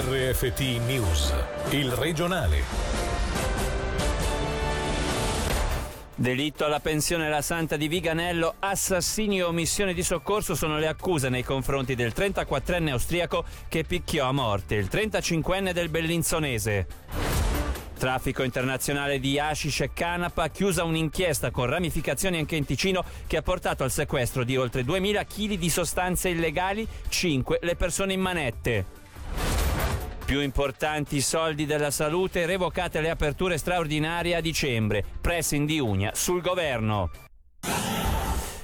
RFT News, il regionale. Delitto alla pensione La Santa di Viganello, assassinio e omissione di soccorso sono le accuse nei confronti del 34enne austriaco che picchiò a morte il 35enne del bellinzonese. Traffico internazionale di hashish e canapa, chiusa un'inchiesta con ramificazioni anche in Ticino che ha portato al sequestro di oltre 2000 kg di sostanze illegali, 5 le persone in manette. Più importanti soldi della salute, revocate le aperture straordinarie a dicembre, pressing di Unia sul governo.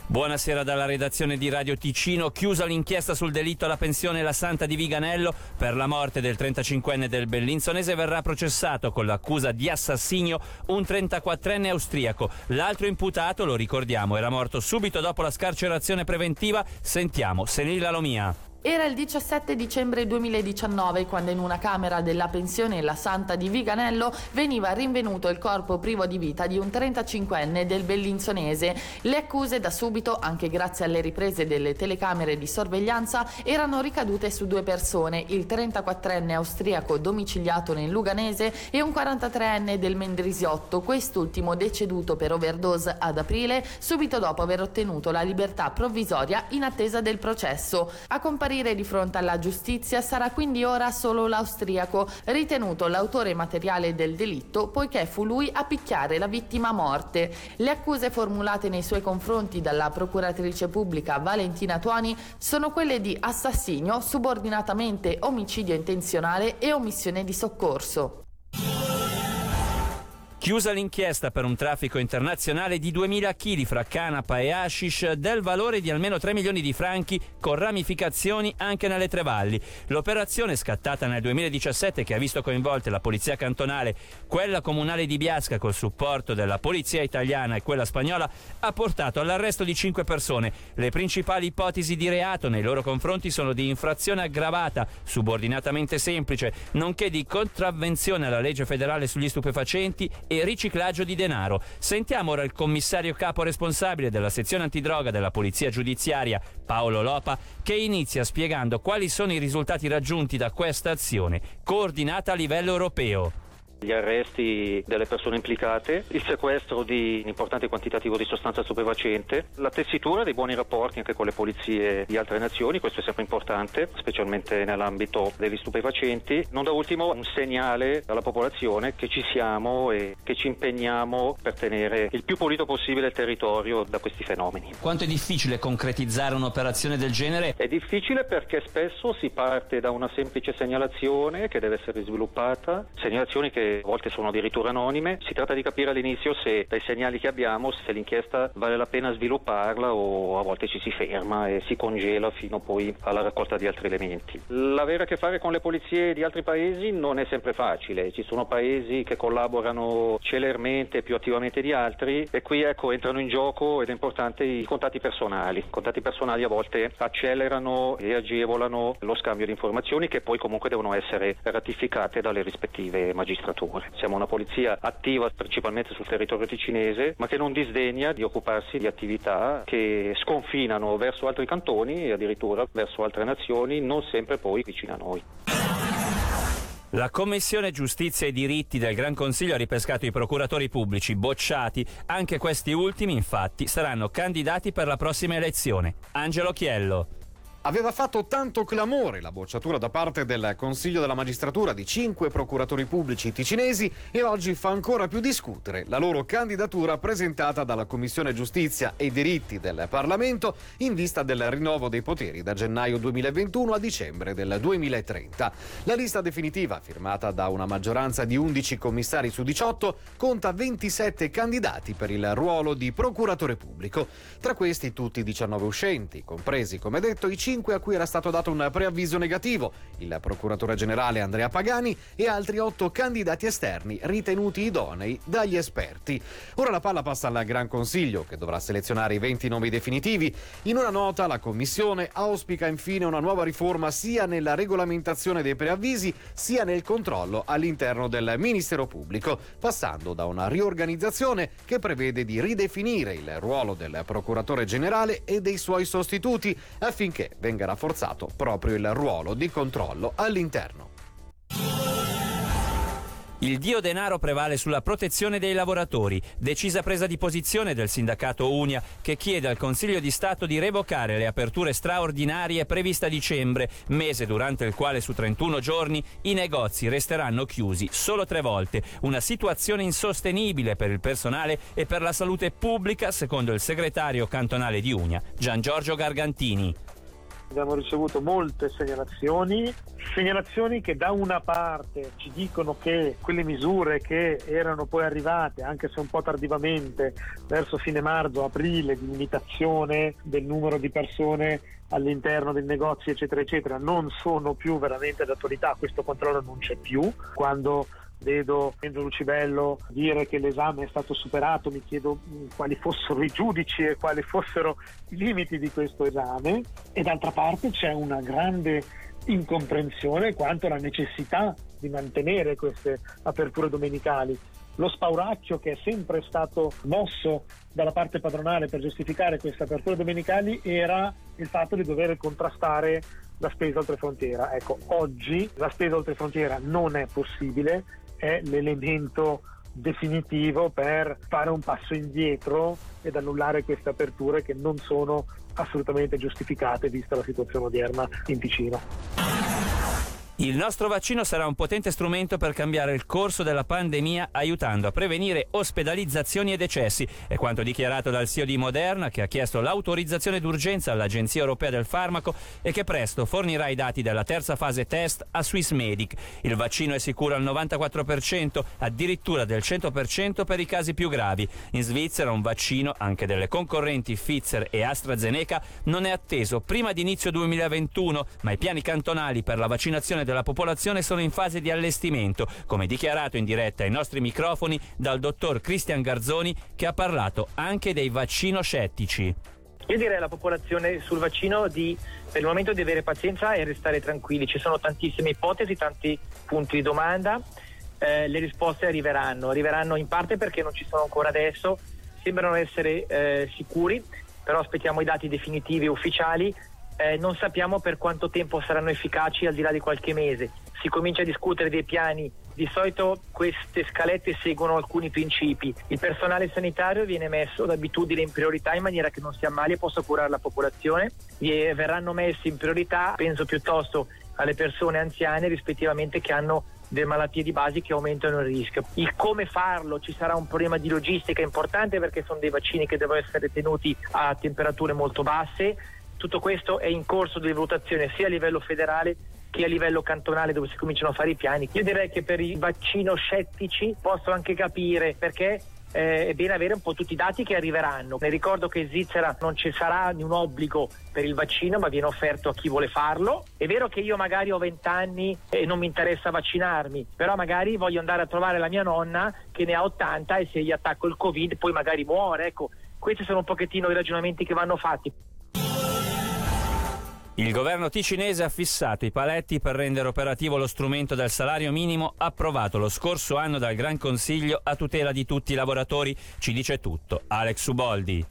Buonasera dalla redazione di Radio Ticino. Chiusa l'inchiesta sul delitto alla pensione La Santa di Viganello per la morte del 35enne del Bellinzonese verrà processato con l'accusa di assassinio un 34enne austriaco. L'altro imputato, lo ricordiamo, era morto subito dopo la scarcerazione preventiva. Sentiamo Senilla Lomia. Era il 17 dicembre 2019 quando in una camera della pensione La Santa di Viganello veniva rinvenuto il corpo privo di vita di un 35enne del Bellinzonese. Le accuse da subito, anche grazie alle riprese delle telecamere di sorveglianza, erano ricadute su due persone, il 34enne austriaco domiciliato nel Luganese e un 43enne del Mendrisiotto, quest'ultimo deceduto per overdose ad aprile, subito dopo aver ottenuto la libertà provvisoria in attesa del processo. A comparire comparire di fronte alla giustizia sarà quindi ora solo l'austriaco, ritenuto l'autore materiale del delitto poiché fu lui a picchiare la vittima a morte. Le accuse formulate nei suoi confronti dalla procuratrice pubblica Valentina Tuani sono quelle di assassinio, subordinatamente omicidio intenzionale e omissione di soccorso. Chiusa l'inchiesta per un traffico internazionale di 2000 kg fra canapa e hashish del valore di almeno 3 milioni di franchi con ramificazioni anche nelle tre valli. L'operazione scattata nel 2017 che ha visto coinvolte la polizia cantonale, quella comunale di Biasca col supporto della polizia italiana e quella spagnola ha portato all'arresto di 5 persone. Le principali ipotesi di reato nei loro confronti sono di infrazione aggravata, subordinatamente semplice, nonché di contravvenzione alla legge federale sugli stupefacenti e riciclaggio di denaro. Sentiamo ora il commissario capo responsabile della sezione antidroga della Polizia Giudiziaria, Paolo Lopa, che inizia spiegando quali sono i risultati raggiunti da questa azione, coordinata a livello europeo gli arresti delle persone implicate, il sequestro di un importante quantitativo di sostanza stupefacente, la tessitura dei buoni rapporti anche con le polizie di altre nazioni, questo è sempre importante, specialmente nell'ambito degli stupefacenti. Non da ultimo un segnale alla popolazione che ci siamo e che ci impegniamo per tenere il più pulito possibile il territorio da questi fenomeni. Quanto è difficile concretizzare un'operazione del genere? È difficile perché spesso si parte da una semplice segnalazione che deve essere sviluppata, segnalazioni che a volte sono addirittura anonime. Si tratta di capire all'inizio se dai segnali che abbiamo se l'inchiesta vale la pena svilupparla o a volte ci si ferma e si congela fino poi alla raccolta di altri elementi. L'avere a che fare con le polizie di altri paesi non è sempre facile, ci sono paesi che collaborano celermente, più attivamente di altri e qui ecco entrano in gioco ed è importante i contatti personali. I contatti personali a volte accelerano e agevolano lo scambio di informazioni che poi comunque devono essere ratificate dalle rispettive magistrature settore. Siamo una polizia attiva principalmente sul territorio ticinese, ma che non disdegna di occuparsi di attività che sconfinano verso altri cantoni e addirittura verso altre nazioni, non sempre poi vicino a noi. La Commissione Giustizia e Diritti del Gran Consiglio ha ripescato i procuratori pubblici bocciati. Anche questi ultimi, infatti, saranno candidati per la prossima elezione. Angelo Chiello. Aveva fatto tanto clamore la bocciatura da parte del Consiglio della Magistratura di cinque procuratori pubblici ticinesi e oggi fa ancora più discutere la loro candidatura presentata dalla Commissione Giustizia e Diritti del Parlamento in vista del rinnovo dei poteri da gennaio 2021 a dicembre del 2030. La lista definitiva, firmata da una maggioranza di 11 commissari su 18, conta 27 candidati per il ruolo di procuratore pubblico. Tra questi tutti 19 uscenti, compresi, come detto, i 5 5 a cui era stato dato un preavviso negativo, il procuratore generale Andrea Pagani e altri 8 candidati esterni ritenuti idonei dagli esperti. Ora la palla passa al Gran Consiglio che dovrà selezionare i 20 nomi definitivi. In una nota la Commissione auspica infine una nuova riforma sia nella regolamentazione dei preavvisi sia nel controllo all'interno del Ministero Pubblico, passando da una riorganizzazione che prevede di ridefinire il ruolo del procuratore generale e dei suoi sostituti affinché venga rafforzato proprio il ruolo di controllo all'interno. Il dio denaro prevale sulla protezione dei lavoratori. Decisa presa di posizione del sindacato Unia che chiede al Consiglio di Stato di revocare le aperture straordinarie previste a dicembre, mese durante il quale su 31 giorni i negozi resteranno chiusi solo tre volte. Una situazione insostenibile per il personale e per la salute pubblica, secondo il segretario cantonale di Unia, Gian Giorgio Gargantini. Abbiamo ricevuto molte segnalazioni, segnalazioni che da una parte ci dicono che quelle misure che erano poi arrivate, anche se un po' tardivamente, verso fine marzo, aprile, di limitazione del numero di persone all'interno dei negozi, eccetera, eccetera, non sono più veramente d'attualità, questo controllo non c'è più. Quando vedo Enzo Lucibello dire che l'esame è stato superato, mi chiedo mm, quali fossero i giudici e quali fossero i limiti di questo esame e d'altra parte c'è una grande incomprensione quanto alla necessità di mantenere queste aperture domenicali. Lo spauracchio che è sempre stato mosso dalla parte padronale per giustificare queste aperture domenicali era il fatto di dover contrastare la spesa oltre frontiera. Ecco, oggi la spesa oltre frontiera non è possibile è l'elemento definitivo per fare un passo indietro ed annullare queste aperture che non sono assolutamente giustificate vista la situazione odierna in Ticino. Il nostro vaccino sarà un potente strumento per cambiare il corso della pandemia aiutando a prevenire ospedalizzazioni e decessi, è quanto dichiarato dal CEO di Moderna che ha chiesto l'autorizzazione d'urgenza all'Agenzia Europea del Farmaco e che presto fornirà i dati della terza fase test a Swissmedic. Il vaccino è sicuro al 94%, addirittura del 100% per i casi più gravi. In Svizzera un vaccino, anche delle concorrenti Pfizer e AstraZeneca, non è atteso prima di inizio 2021, ma i piani cantonali per la vaccinazione della popolazione sono in fase di allestimento, come dichiarato in diretta ai nostri microfoni dal dottor Cristian Garzoni che ha parlato anche dei vaccino scettici. Io direi alla popolazione sul vaccino di per il momento di avere pazienza e restare tranquilli. Ci sono tantissime ipotesi, tanti punti di domanda. Eh, le risposte arriveranno, arriveranno in parte perché non ci sono ancora adesso, sembrano essere eh, sicuri, però aspettiamo i dati definitivi ufficiali eh, non sappiamo per quanto tempo saranno efficaci al di là di qualche mese. Si comincia a discutere dei piani, di solito queste scalette seguono alcuni principi. Il personale sanitario viene messo d'abitudine in priorità in maniera che non si ammali e possa curare la popolazione. E verranno messi in priorità, penso piuttosto alle persone anziane rispettivamente che hanno delle malattie di base che aumentano il rischio. Il come farlo, ci sarà un problema di logistica importante perché sono dei vaccini che devono essere tenuti a temperature molto basse, tutto questo è in corso di valutazione sia a livello federale che a livello cantonale dove si cominciano a fare i piani. Io direi che per i vaccino scettici posso anche capire perché eh, è bene avere un po' tutti i dati che arriveranno. Ne ricordo che in Svizzera non ci sarà un obbligo per il vaccino, ma viene offerto a chi vuole farlo. È vero che io magari ho 20 anni e non mi interessa vaccinarmi, però magari voglio andare a trovare la mia nonna che ne ha 80 e se gli attacco il Covid poi magari muore. Ecco, questi sono un pochettino i ragionamenti che vanno fatti. Il governo ticinese ha fissato i paletti per rendere operativo lo strumento del salario minimo approvato lo scorso anno dal Gran Consiglio a tutela di tutti i lavoratori. Ci dice tutto Alex Uboldi.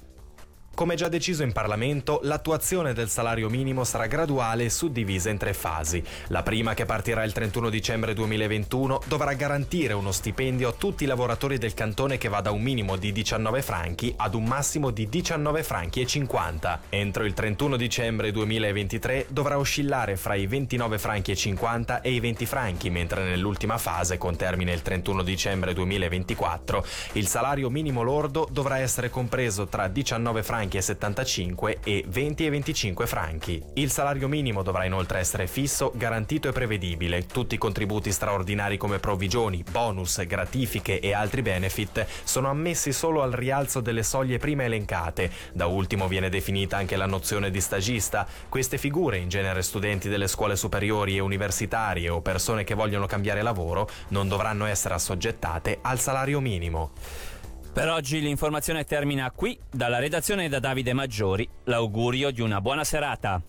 Come già deciso in Parlamento, l'attuazione del salario minimo sarà graduale e suddivisa in tre fasi. La prima, che partirà il 31 dicembre 2021, dovrà garantire uno stipendio a tutti i lavoratori del cantone che va da un minimo di 19 franchi ad un massimo di 19 franchi e 50. Entro il 31 dicembre 2023 dovrà oscillare fra i 29 franchi e 50 e i 20 franchi, mentre nell'ultima fase, con termine il 31 dicembre 2024, il salario minimo lordo dovrà essere compreso tra 19 franchi franchi e 75 e 20 e 25 franchi. Il salario minimo dovrà inoltre essere fisso, garantito e prevedibile. Tutti i contributi straordinari come provvigioni, bonus, gratifiche e altri benefit sono ammessi solo al rialzo delle soglie prima elencate. Da ultimo viene definita anche la nozione di stagista. Queste figure, in genere studenti delle scuole superiori e universitarie o persone che vogliono cambiare lavoro, non dovranno essere assoggettate al salario minimo. Per oggi l'informazione termina qui. Dalla redazione da Davide Maggiori, l'augurio di una buona serata.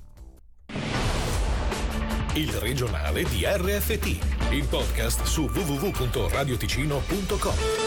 Il regionale di RFT, il podcast su www.radioticino.com.